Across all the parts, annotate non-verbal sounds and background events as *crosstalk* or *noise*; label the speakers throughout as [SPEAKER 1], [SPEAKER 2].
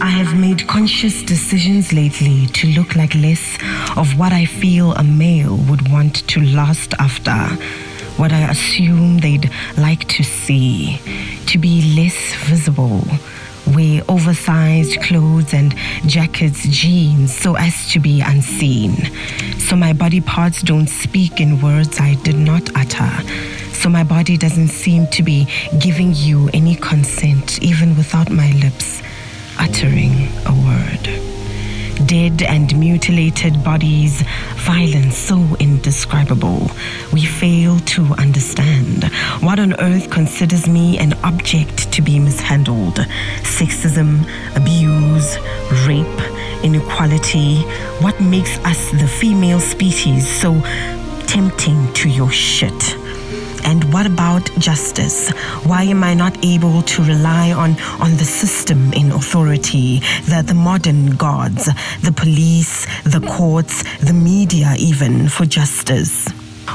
[SPEAKER 1] I have made conscious decisions lately to look like less of what I feel a male would want to lust after, what I assume they'd like to see, to be less visible, wear oversized clothes and jackets, jeans, so as to be unseen. So my body parts don't speak in words I did not utter. So my body doesn't seem to be giving you any consent, even without my lips uttering a word. Dead and mutilated bodies, violence so indescribable. We fail to understand what on earth considers me an object to be mishandled. Sexism, abuse, rape, inequality. What makes us the female species so tempting to your shit? And what about justice? Why am I not able to rely on, on the system in authority, the, the modern gods, the police, the courts, the media, even for justice?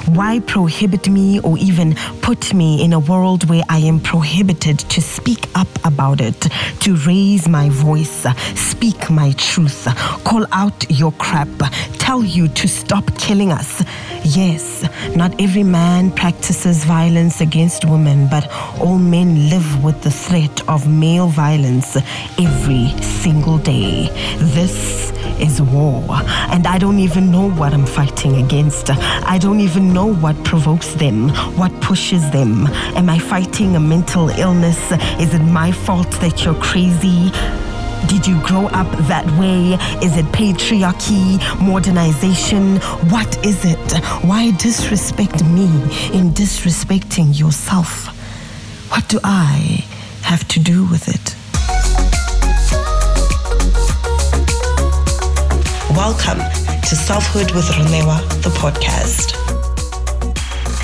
[SPEAKER 1] Why prohibit me or even put me in a world where I am prohibited to speak up about it, to raise my voice, speak my truth, call out your crap, tell you to stop killing us? Yes, not every man practices violence against women, but all men live with the threat of male violence every single day. This is war, and I don't even know what I'm fighting against. I don't even know what provokes them, what pushes them. Am I fighting a mental illness? Is it my fault that you're crazy? Did you grow up that way? Is it patriarchy, modernization? What is it? Why disrespect me in disrespecting yourself? What do I have to do with it? Welcome to Selfhood with Ronewa, the podcast.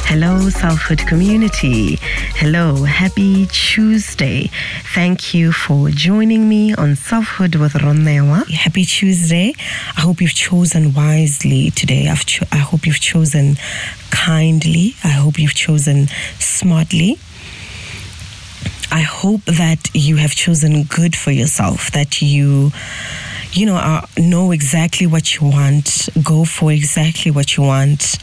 [SPEAKER 1] Hello, Selfhood community. Hello, happy Tuesday. Thank you for joining me on Selfhood with Ronewa. Happy Tuesday. I hope you've chosen wisely today. Cho- I hope you've chosen kindly. I hope you've chosen smartly. I hope that you have chosen good for yourself, that you you know, uh, know exactly what you want, go for exactly what you want,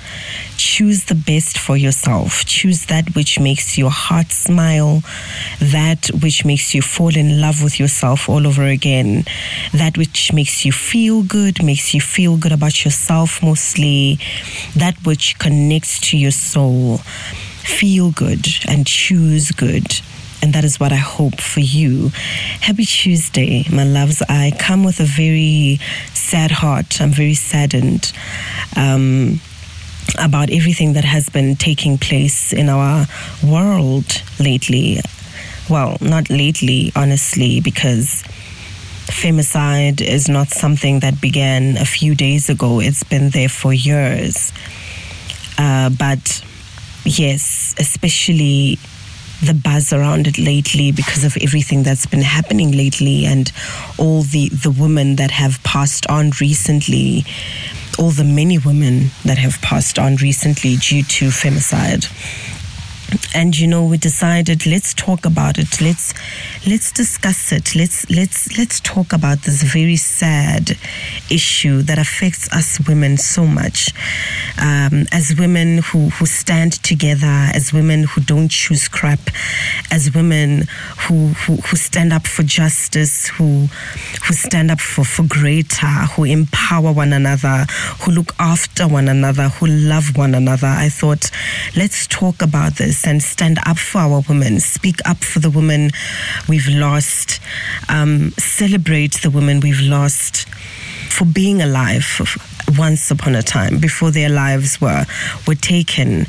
[SPEAKER 1] choose the best for yourself, choose that which makes your heart smile, that which makes you fall in love with yourself all over again, that which makes you feel good, makes you feel good about yourself mostly, that which connects to your soul. Feel good and choose good. And that is what I hope for you. Happy Tuesday, my loves. I come with a very sad heart. I'm very saddened um, about everything that has been taking place in our world lately. Well, not lately, honestly, because femicide is not something that began a few days ago. It's been there for years. Uh, but yes, especially the buzz around it lately because of everything that's been happening lately and all the, the women that have passed on recently, all the many women that have passed on recently due to femicide and you know we decided let's talk about it. Let's let's discuss it. Let's let's let's talk about this very sad issue that affects us women so much. Um, as women who who stand together as women who don't choose crap as women who who, who stand up for justice who who stand up for for greater who empower one another who look after one another who love one another. I thought let's talk about this and stand up for our women, speak up for the women we've lost, um, celebrate the women we've lost for being alive once upon a time before their lives were were taken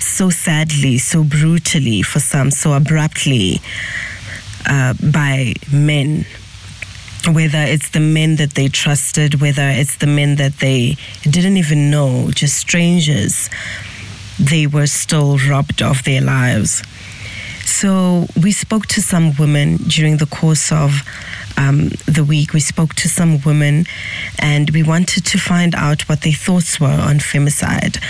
[SPEAKER 1] so sadly, so brutally for some, so abruptly uh, by men. Whether it's the men that they trusted, whether it's the men that they didn't even know, just strangers they were still robbed of their lives. So we spoke to some women during the course of um, the week, we spoke to some women and we wanted to find out what their thoughts were on femicide.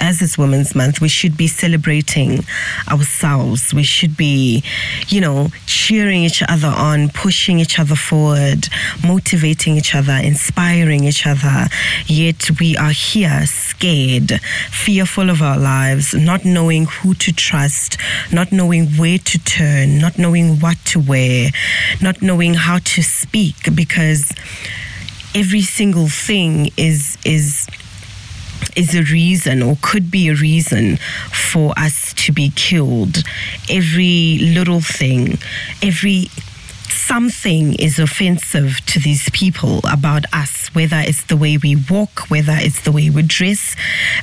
[SPEAKER 1] As it's Women's Month, we should be celebrating ourselves. We should be, you know, cheering each other on, pushing each other forward, motivating each other, inspiring each other. Yet we are here scared, fearful of our lives, not knowing who to trust, not knowing where to turn, not knowing what to wear, not knowing how to speak because every single thing is is is a reason or could be a reason for us to be killed. Every little thing, every something is offensive to these people about us, whether it's the way we walk, whether it's the way we dress,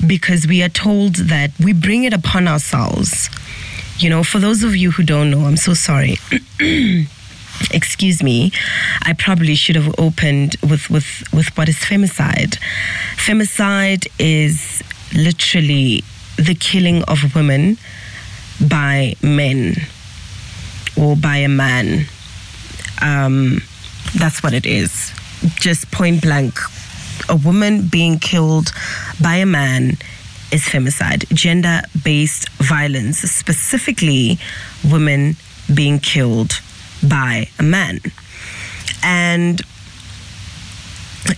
[SPEAKER 1] because we are told that we bring it upon ourselves. You know, for those of you who don't know, I'm so sorry. *clears throat* excuse me, I probably should have opened with, with, with what is femicide. Femicide is literally the killing of women by men or by a man. Um, that's what it is. Just point blank. A woman being killed by a man is femicide, gender based violence, specifically women being killed by a man. And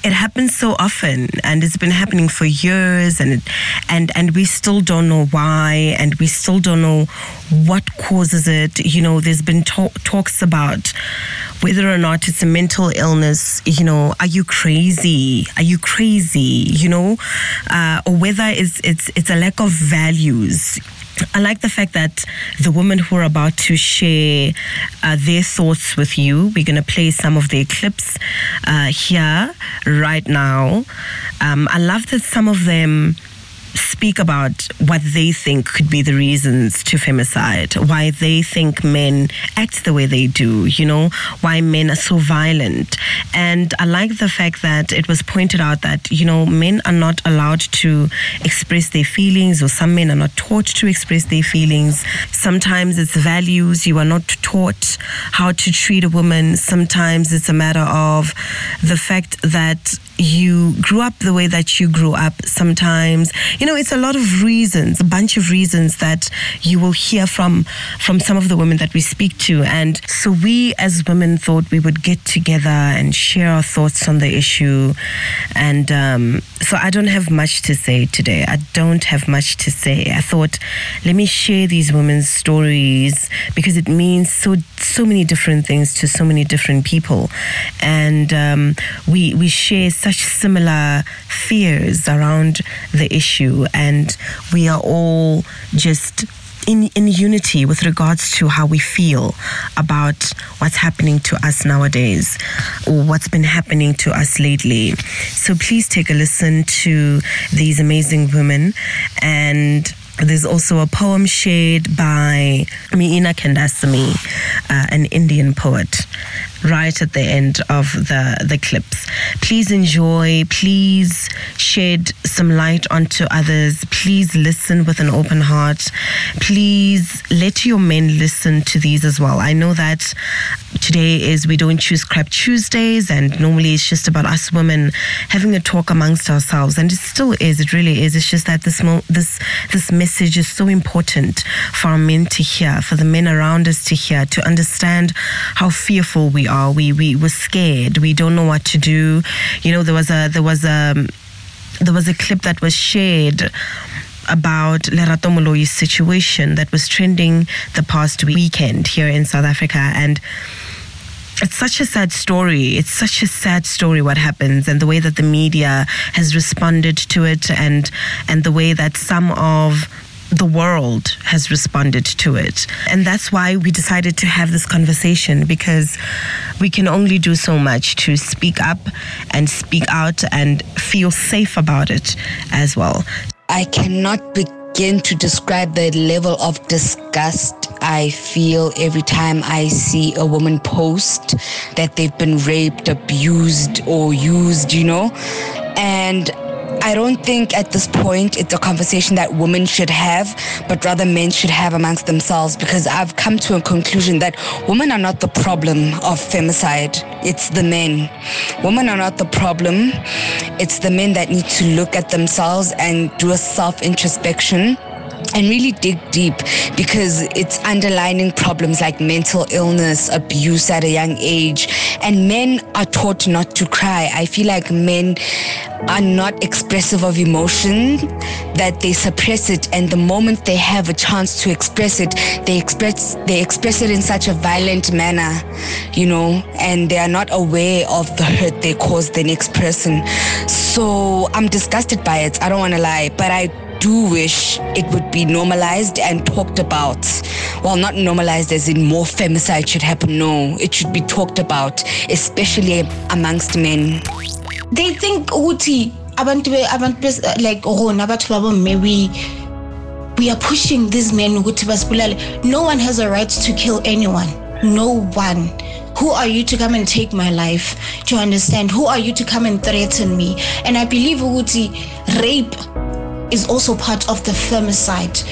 [SPEAKER 1] it happens so often and it's been happening for years and and and we still don't know why and we still don't know what causes it. You know there's been talk, talks about whether or not it's a mental illness you know are you crazy? Are you crazy? You know uh, or whether it's it's it's a lack of values I like the fact that the women who are about to share uh, their thoughts with you, we're going to play some of their clips uh, here right now. Um, I love that some of them speak about what they think could be the reasons to femicide, why they think men act the way they do, you know, why men are so violent. And I like the fact that it was pointed out that, you know, men are not allowed to express their feelings, or some men are not taught to express their feelings. Sometimes it's values, you are not taught how to treat a woman. Sometimes it's a matter of the fact that you grew up the way that you grew up sometimes. You know it's a lot of reasons a bunch of reasons that you will hear from from some of the women that we speak to. And so we as women thought we would get together and share our thoughts on the issue. And um, so i don't have much to say today. I don't have much to say. I thought let me share these women's stories because it means so so many different things to so many different people and um, we we share such similar fears around the issue, and we are all just in, in unity with regards to how we feel about what's happening to us nowadays or what's been happening to us lately. So please take a listen to these amazing women and there's also a poem shared by Meena Kandasamy, uh, an Indian poet right at the end of the, the clips. Please enjoy, please shed some light onto others, please listen with an open heart, please let your men listen to these as well. I know that today is we don't choose crap Tuesdays, and normally it's just about us women having a talk amongst ourselves, and it still is, it really is. It's just that this, this, this message is so important for our men to hear, for the men around us to hear, to understand how fearful we are. We we were scared. We don't know what to do. You know, there was a there was a there was a clip that was shared about Lerato Moloi's situation that was trending the past weekend here in South Africa and it's such a sad story. It's such a sad story what happens and the way that the media has responded to it and and the way that some of the world has responded to it. And that's why we decided to have this conversation because we can only do so much to speak up and speak out and feel safe about it as well.
[SPEAKER 2] I cannot begin to describe the level of disgust I feel every time I see a woman post that they've been raped, abused, or used, you know. And I don't think at this point it's a conversation that women should have, but rather men should have amongst themselves because I've come to a conclusion that women are not the problem of femicide. It's the men. Women are not the problem. It's the men that need to look at themselves and do a self introspection and really dig deep because it's underlining problems like mental illness, abuse at a young age, and men are taught not to cry. I feel like men are not expressive of emotion, that they suppress it, and the moment they have a chance to express it, they express they express it in such a violent manner, you know, and they are not aware of the hurt they cause the next person. So I'm disgusted by it. I don't want to lie, but I do wish it would be normalized and talked about. Well, not normalized as in more femicide should happen. No, it should be talked about, especially amongst men.
[SPEAKER 3] They think ukuthi abantu abantu like rona batho ba bomme we we are pushing these men ukuthi basibulale. No one has a right to kill anyone. No one. Who are you to come and take my life? Do you understand? Who are you to come and threaten me? And I believe ukuthi rape is also part of the femicide.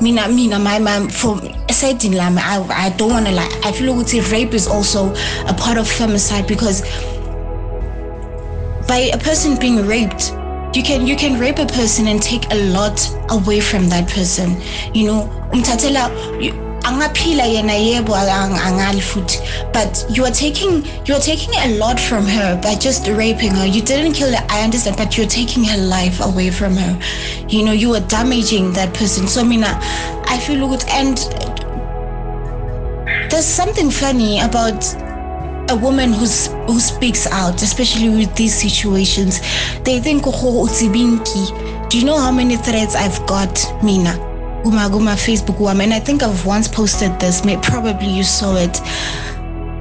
[SPEAKER 3] Mina mina my my from side in lami I, I don't want to lie. I feel like rape is also a part of femicide because by a person being raped you can you can rape a person and take a lot away from that person you know? Umthathela angaphila yena yebo angali futhi. But you are taking you are taking a lot from her by just raping her. You didn't kill her i understand but you're taking her life away from her. You know you are damaging that person. So mina i feel good. And there's something funny about a woman who's who speaks out, especially with these situations, they think, oh, oh, oh do you know how many threats I've got, Mina? Oh Guma Guma Facebook woman. I think I've once posted this, maybe probably you saw it.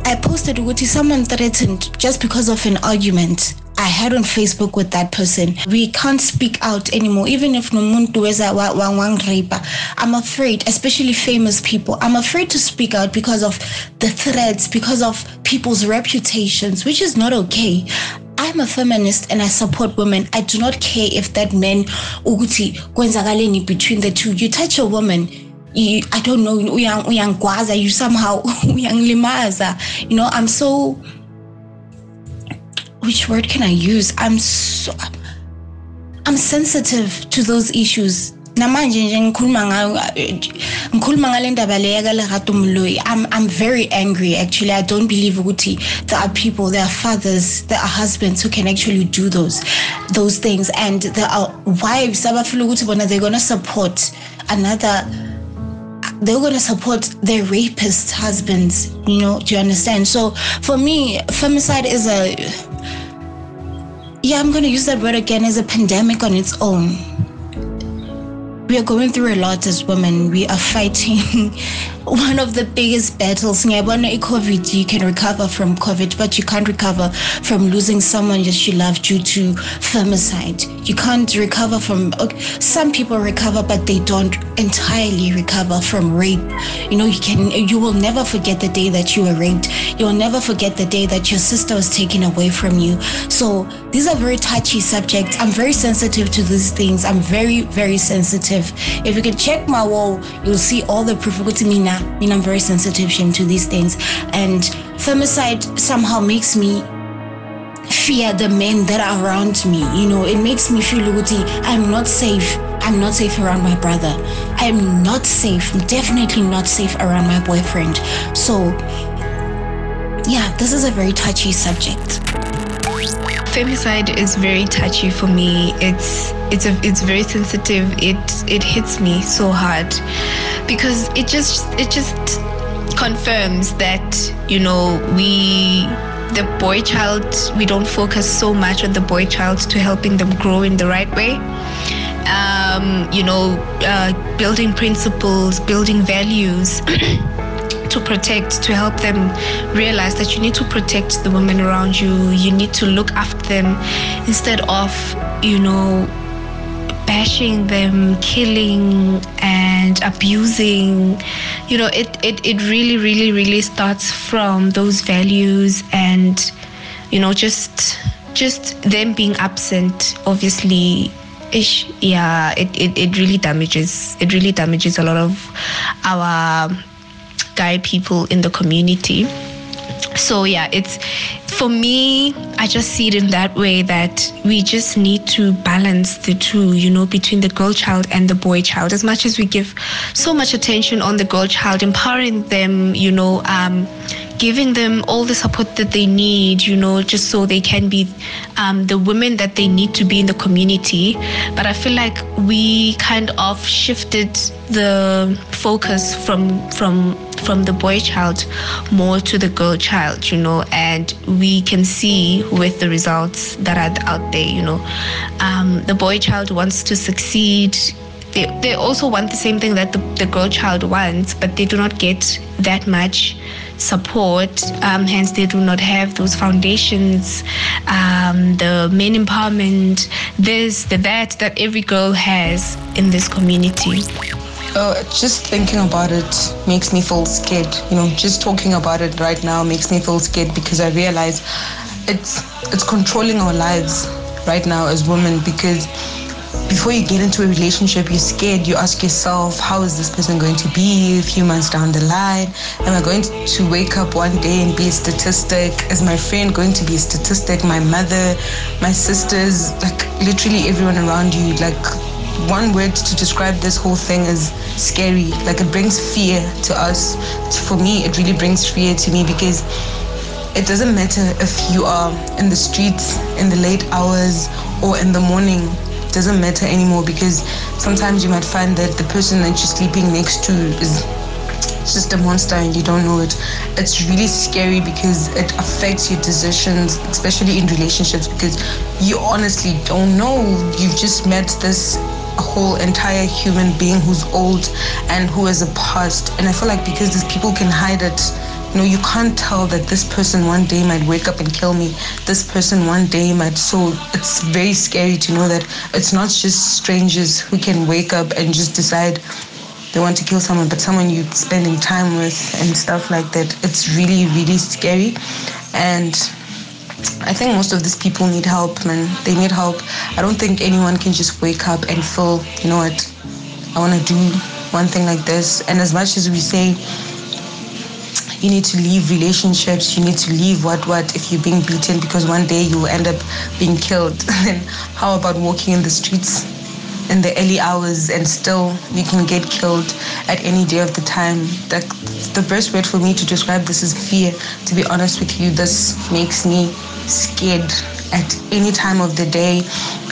[SPEAKER 3] I posted Uguti, someone threatened just because of an argument I had on Facebook with that person. We can't speak out anymore. Even if Numuntu is I'm afraid, especially famous people, I'm afraid to speak out because of the threats, because of people's reputations, which is not okay. I'm a feminist and I support women. I do not care if that man ukuthi kwenzakaleni between the two. You touch a woman, you, I don't know, uyangwaza, you somehow *laughs* uyanglimaza. You know, I'm so which word can I use? I'm so I'm sensitive to those issues namanje nje ngikhuluma ngikhuluma ngale ndaba le yakalerato mloyi. I'm, I'm very angry actually. I don't believe ukuthi there are people there are fathers there are husbands who can actually do those those things. And there are wives abafila ukuthi bona they're gonna support another they're going to support their rapist husbands you know do you understand? So for me femicide is a yeah i'm going to use that word again as a pandemic on its own we are going through a lot as women. We are fighting *laughs* one of the biggest battles. COVID, you can recover from COVID, but you can't recover from losing someone that you love due to femicide. You can't recover from, some people recover, but they don't entirely recover from rape. You know, you can, you will never forget the day that you were raped. You will never forget the day that your sister was taken away from you. So these are very touchy subjects. I'm very sensitive to these things. I'm very, very sensitive sensitive. If you can check my wall, you'll see all the proof. To me now, I I'm very sensitive to these things. And femicide somehow makes me fear the men that are around me. You know, it makes me feel Luguti, I'm not safe. I'm not safe around my brother. I'm not safe, definitely not safe around my boyfriend. So, yeah, this is a very touchy subject.
[SPEAKER 4] Femicide is very touchy for me. It's it's a, it's very sensitive. It it hits me so hard because it just it just confirms that you know we the boy child we don't focus so much on the boy child to helping them grow in the right way. Um, you know, uh, building principles, building values. *clears throat* to protect, to help them realize that you need to protect the women around you. You need to look after them instead of, you know, bashing them, killing and abusing. You know, it, it, it really, really, really starts from those values and, you know, just just them being absent, obviously, ish, yeah, it, it, it really damages. It really damages a lot of our guy people in the community. So yeah, it's for me, I just see it in that way that we just need to balance the two, you know, between the girl child and the boy child. As much as we give so much attention on the girl child, empowering them, you know, um, giving them all the support that they need, you know, just so they can be um, the women that they need to be in the community. But I feel like we kind of shifted the focus from from from the boy child more to the girl child, you know, and we can see with the results that are out there, you know, um, the boy child wants to succeed they, they also want the same thing that the, the girl child wants, but they do not get that much support. Um, hence, they do not have those foundations, um, the men empowerment, this, the that, that every girl has in this community.
[SPEAKER 5] Uh, just thinking about it makes me feel scared. You know, just talking about it right now makes me feel scared because I realize it's it's controlling our lives right now as women because before you get into a relationship, you're scared. You ask yourself, how is this person going to be a few months down the line? Am I going to wake up one day and be a statistic? Is my friend going to be a statistic? My mother, my sisters, like literally everyone around you. Like one word to describe this whole thing is scary. Like it brings fear to us. For me, it really brings fear to me because it doesn't matter if you are in the streets in the late hours or in the morning doesn't matter anymore because sometimes you might find that the person that you're sleeping next to is just a monster and you don't know it. It's really scary because it affects your decisions, especially in relationships, because you honestly don't know. You've just met this whole entire human being who's old and who has a past. And I feel like because these people can hide it you know, you can't tell that this person one day might wake up and kill me. This person one day might. So it's very scary to know that it's not just strangers who can wake up and just decide they want to kill someone, but someone you're spending time with and stuff like that. It's really, really scary. And I think most of these people need help, man. They need help. I don't think anyone can just wake up and feel, you know what, I want to do one thing like this. And as much as we say, you need to leave relationships, you need to leave what what if you're being beaten because one day you will end up being killed. *laughs* then how about walking in the streets in the early hours and still you can get killed at any day of the time? The best word for me to describe this is fear. To be honest with you, this makes me scared at any time of the day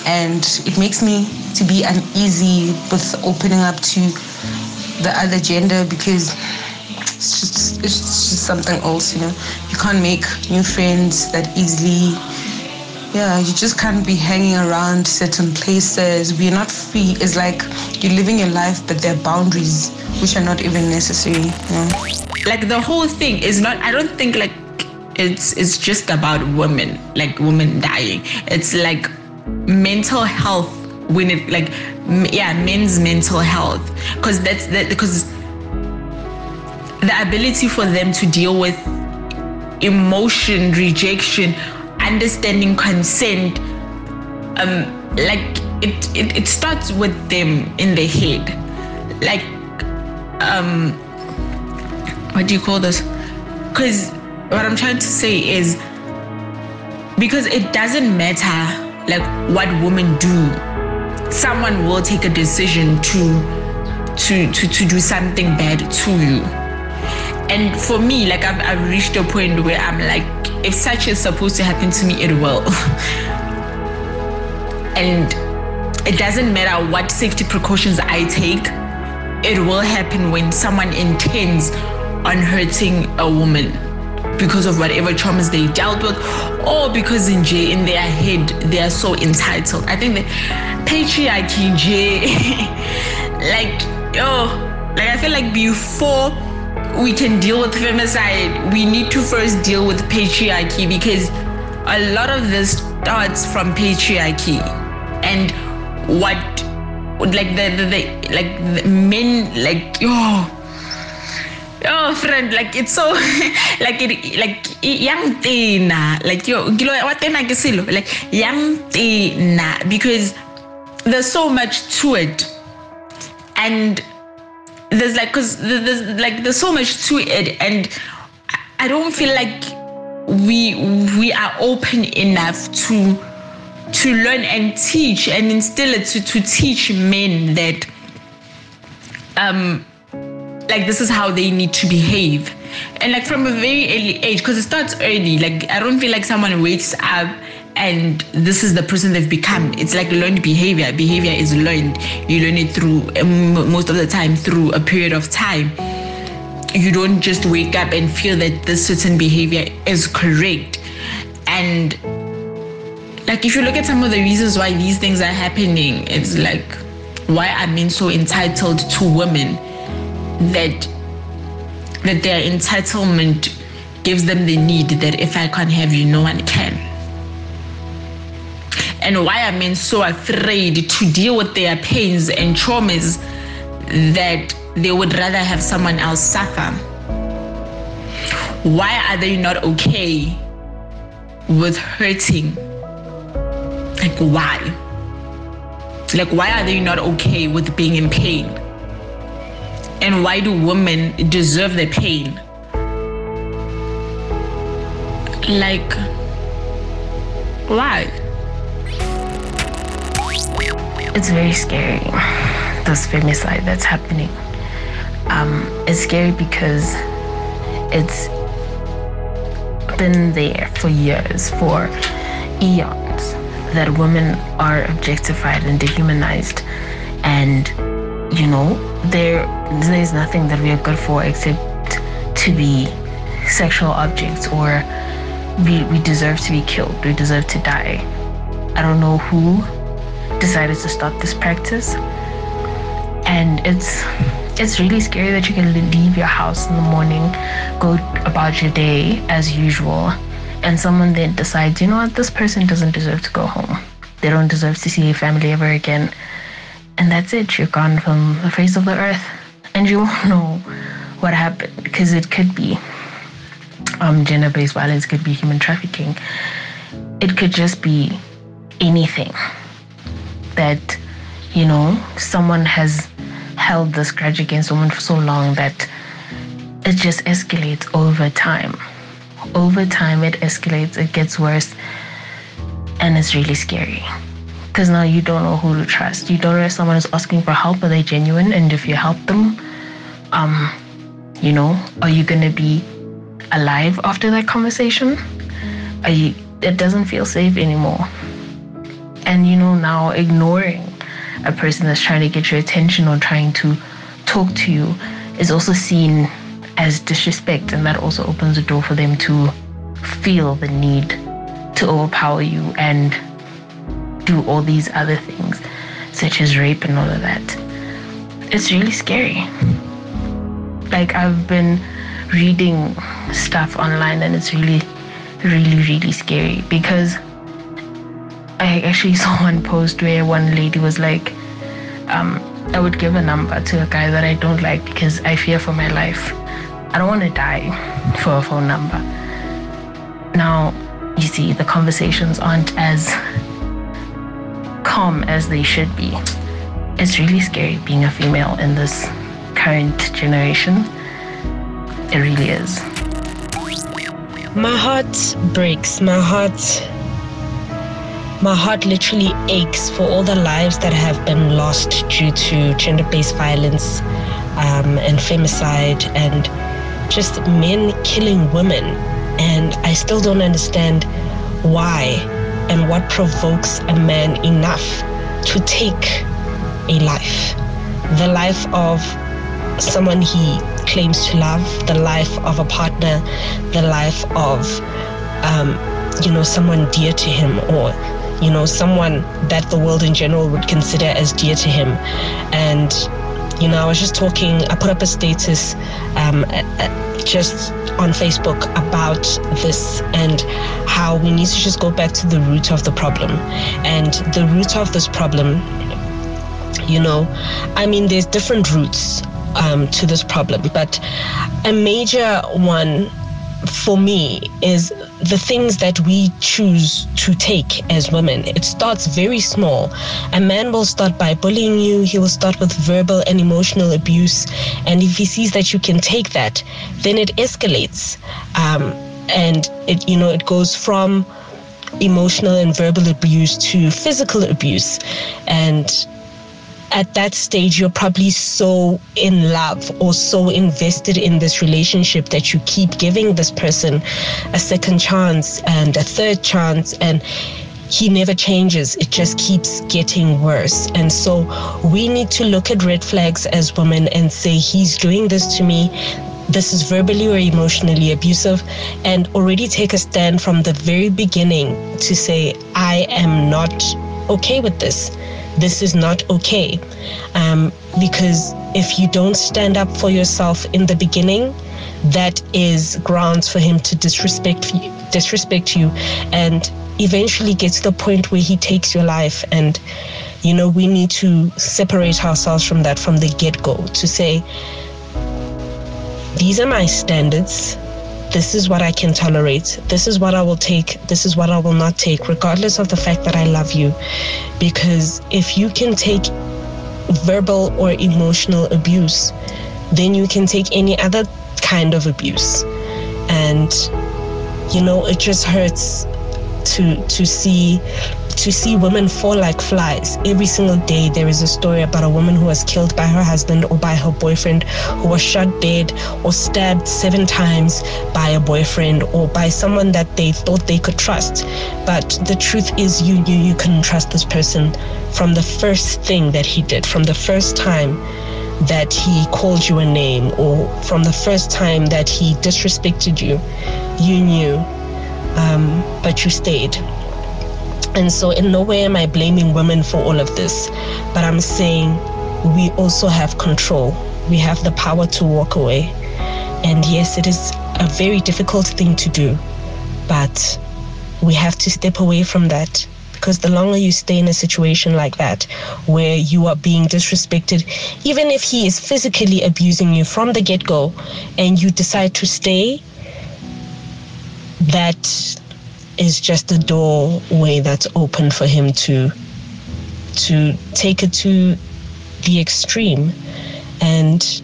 [SPEAKER 5] and it makes me to be uneasy with opening up to the other gender because it's just it's just something else, you know. You can't make new friends that easily. Yeah, you just can't be hanging around certain places. We're not free. It's like you're living your life, but there are boundaries which are not even necessary. You know?
[SPEAKER 6] Like the whole thing is not. I don't think like it's it's just about women, like women dying. It's like mental health when it like yeah men's mental health because that's that because the ability for them to deal with emotion, rejection, understanding consent, um, like it, it, it starts with them in the head. Like, um, what do you call this? Because what I'm trying to say is because it doesn't matter like what women do, someone will take a decision to to to, to do something bad to you and for me, like I've, I've reached a point where I'm like, if such is supposed to happen to me, it will. *laughs* and it doesn't matter what safety precautions I take, it will happen when someone intends on hurting a woman because of whatever traumas they dealt with or because in J in their head they are so entitled. I think the patriarchy J *laughs* like oh like I feel like before we can deal with femicide, we need to first deal with patriarchy because a lot of this starts from patriarchy. And what like the, the, the like the men like oh oh friend like it's so *laughs* like it like young tina like yo what ke silo like young tina because there's so much to it. And there's like because there's like there's so much to it and i don't feel like we we are open enough to to learn and teach and instill it to, to teach men that um like this is how they need to behave. And like from a very early age because it starts early like i don't feel like someone wakes up and this is the person they've become. It's like learned behavior. Behavior is learned. You learn it through um, most of the time through a period of time. You don't just wake up and feel that this certain behavior is correct. And like if you look at some of the reasons why these things are happening it's like why are men so entitled to women? That that their entitlement gives them the need that if I can't have you, no one can. And why are men so afraid to deal with their pains and traumas that they would rather have someone else suffer? Why are they not okay with hurting? Like, why? Like, why are they not okay with being in pain? And why do women deserve the pain? Like, why?
[SPEAKER 7] It's very scary, this femicide that's happening. Um, it's scary because it's been there for years, for eons, that women are objectified and dehumanized. And, you know, there there's nothing that we are good for except to be sexual objects or we, we deserve to be killed we deserve to die i don't know who decided to start this practice. And it's it's really scary that you can leave your house in the morning go about your day as usual and someone then decides you know what? This person doesn't deserve to go home. They don't deserve to see a family ever again. And that's it. You're gone from the face of the earth, and you won't *laughs* know what happened because it could be um, gender-based violence, could be human trafficking, it could just be anything that you know someone has held this grudge against someone for so long that it just escalates over time. Over time, it escalates, it gets worse, and it's really scary because now you don't know who to trust. You don't know if someone is asking for help, are they genuine? And if you help them, um, you know, are you gonna be alive after that conversation? You, it doesn't feel safe anymore. And you know, now ignoring a person that's trying to get your attention or trying to talk to you is also seen as disrespect, and that also opens the door for them to feel the need to overpower you and do all these other things, such as rape and all of that. It's really scary. Like, I've been reading stuff online and it's really, really, really scary because I actually *laughs* saw one post where one lady was like, um, I would give a number to a guy that I don't like because I fear for my life. I don't want to die for a phone number. Now, you see, the conversations aren't as calm as they should be. It's really scary being a female in this current generation. It really is.
[SPEAKER 8] My heart breaks. My heart my heart literally aches for all the lives that have been lost due to gender-based violence um, and femicide and just men killing women. And I still don't understand why and what provokes a man enough to take a life. The life of someone he claims to love, the life of a partner, the life of, um, you know, someone dear to him or, you know, someone that the world in general would consider as dear to him. And, you know, I was just talking, I put up a status um, just on Facebook about this and how we need to just go back to the root of the problem. And the root of this problem, you know, I mean, there's different roots um, to this problem. But a major one for me is the things that we choose to take as women. It starts very small. A man will start by bullying you, he will start with verbal and emotional abuse. And if he sees that you can take that, then it escalates. Um, and it, you know, it goes from emotional and verbal abuse to physical abuse. And at that stage, you're probably so in love or so invested in this relationship that you keep giving this person a second chance and a third chance. And he never changes. It just keeps getting worse. And so we need to look at red flags as women and say, he's doing this to me. This is verbally or emotionally abusive, and already take a stand from the very beginning to say, I am not okay with this this is not okay. Um, because if you don't stand up for yourself in the beginning, that is grounds for him to disrespect you, disrespect you, and eventually get to the point where he takes your life. And you know, we need to separate ourselves from that from the get go. To say, these are my standards this is what I can tolerate. This is what I will take. This is what I will not take, regardless of the fact that I love you. Because if you can take verbal or emotional abuse, then you can take any other kind of abuse. And, you know, it just hurts to to see to see women fall like flies. Every single day, there is a story about a woman who was killed by her husband or by her boyfriend, who was shot dead or stabbed seven times by a boyfriend or by someone that they thought they could trust. But the truth is, you knew you couldn't trust this person from the first thing that he did, from the first time that he called you a name, or from the first time that he disrespected you. You knew, um, but you stayed. And so, in no way am I blaming women for all of this, but I'm saying we also have control. We have the power to walk away. And yes, it is a very difficult thing to do, but we have to step away from that because the longer you stay in a situation like that where you are being disrespected even if he is physically abusing you from the get-go and you decide to stay that is just a doorway that's open for him to to take it to the extreme. And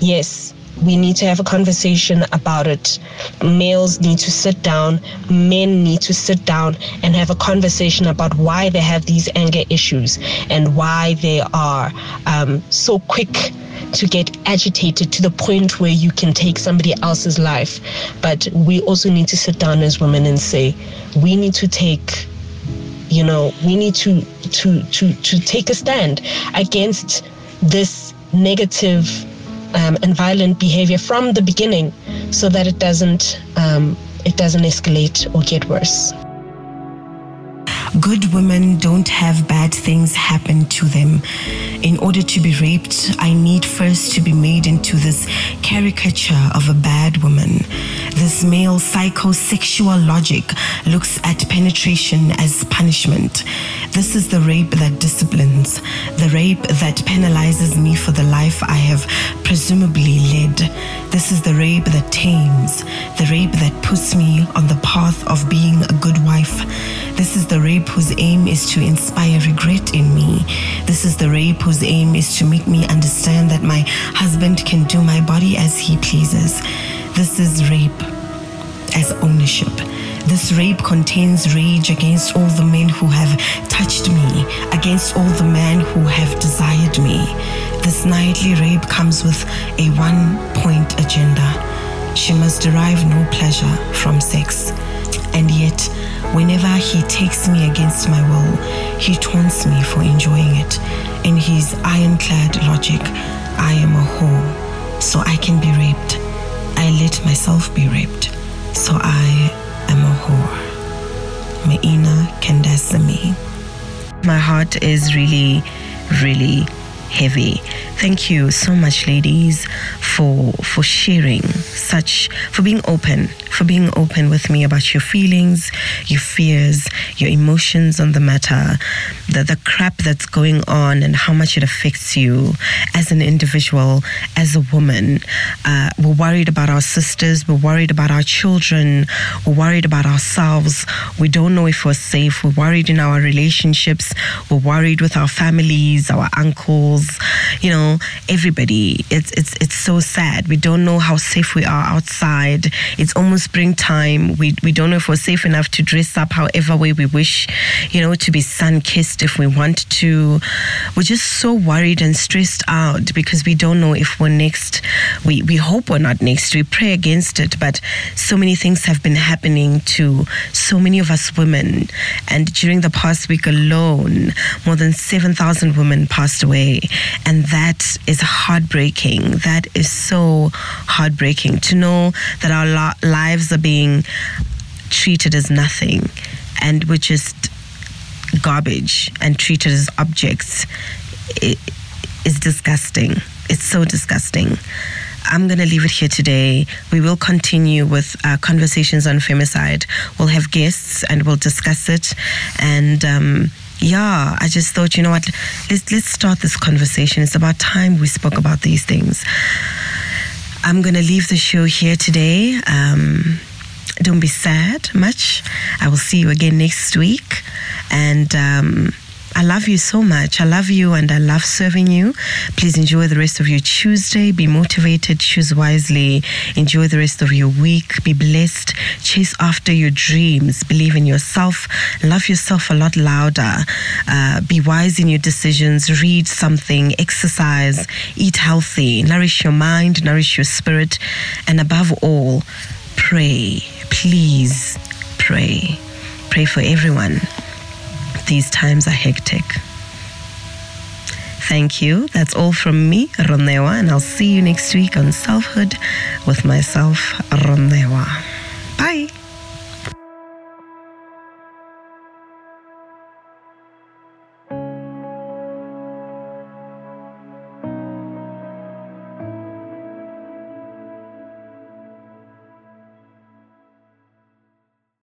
[SPEAKER 8] yes, we need to have a conversation about it. Males need to sit down, men need to sit down and have a conversation about why they have these anger issues and why they are um, so quick to get agitated to the point where you can take somebody else's life. But we also need to sit down as women and say, we need to take you know we need to to to to take a stand against this negative um, and violent behavior from the beginning so that it doesn't um, it doesn't escalate or get worse
[SPEAKER 1] Good women don't have bad things happen to them. In order to be raped, I need first to be made into this caricature of a bad woman. This male psychosexual logic looks at penetration as punishment. This is the rape that disciplines, the rape that penalizes me for the life I have presumably led. This is the rape that tames, the rape that puts me on the path of being a good wife. This is the rape whose aim is to inspire regret in me. This is the rape whose aim is to make me understand that my husband can do my body as he pleases. This is rape as ownership. This rape contains rage against all the men who have touched me, against all the men who have desired me. This nightly rape comes with a one point agenda. She must derive no pleasure from sex. And yet, whenever he takes me against my will, he taunts me for enjoying it. In his ironclad logic, I am a whore, so I can be raped. I let myself be raped, so I am a whore. Meena Kandasamy. My heart is really, really heavy. Thank you so much, ladies, for for sharing such for being open, for being open with me about your feelings, your fears, your emotions on the matter. the, the crap that's going on and how much it affects you as an individual, as a woman. Uh, we're worried about our sisters, we're worried about our children, we're worried about ourselves. We don't know if we're safe, we're worried in our relationships, we're worried with our families, our uncles, you know, everybody. It's, it's, it's so sad. We don't know how safe we are outside. It's almost springtime. We, we don't know if we're safe enough to dress up however way we wish, you know, to be sun kissed if we want to. We're just so worried and stressed out because we don't know if we're next. We, we hope we're not next. We pray against it, but so many things have been happening to so many of us women. And during the past week alone, more than 7,000 women passed away. And that is heartbreaking. That is so heartbreaking to know that our lo- lives are being treated as nothing and we're just garbage and treated as objects it is disgusting. It's so disgusting. I'm going to leave it here today. We will continue with uh, conversations on femicide. We'll have guests and we'll discuss it. And um, yeah, I just thought, you know what, let's, let's start this conversation. It's about time we spoke about these things. I'm going to leave the show here today. Um, don't be sad much. I will see you again next week. And um, I love you so much. I love you and I love serving you. Please enjoy the rest of your Tuesday. Be motivated, choose wisely. Enjoy the rest of your week. Be blessed. Chase after your dreams. Believe in yourself. Love yourself a lot louder. Uh, be wise in your decisions. Read something. Exercise. Eat healthy. Nourish your mind. Nourish your spirit. And above all, pray. Please pray. Pray for everyone. These times are hectic. Thank you. That's all from me, Ronewa, and I'll see you next week on Selfhood with myself, Ronewa. Bye.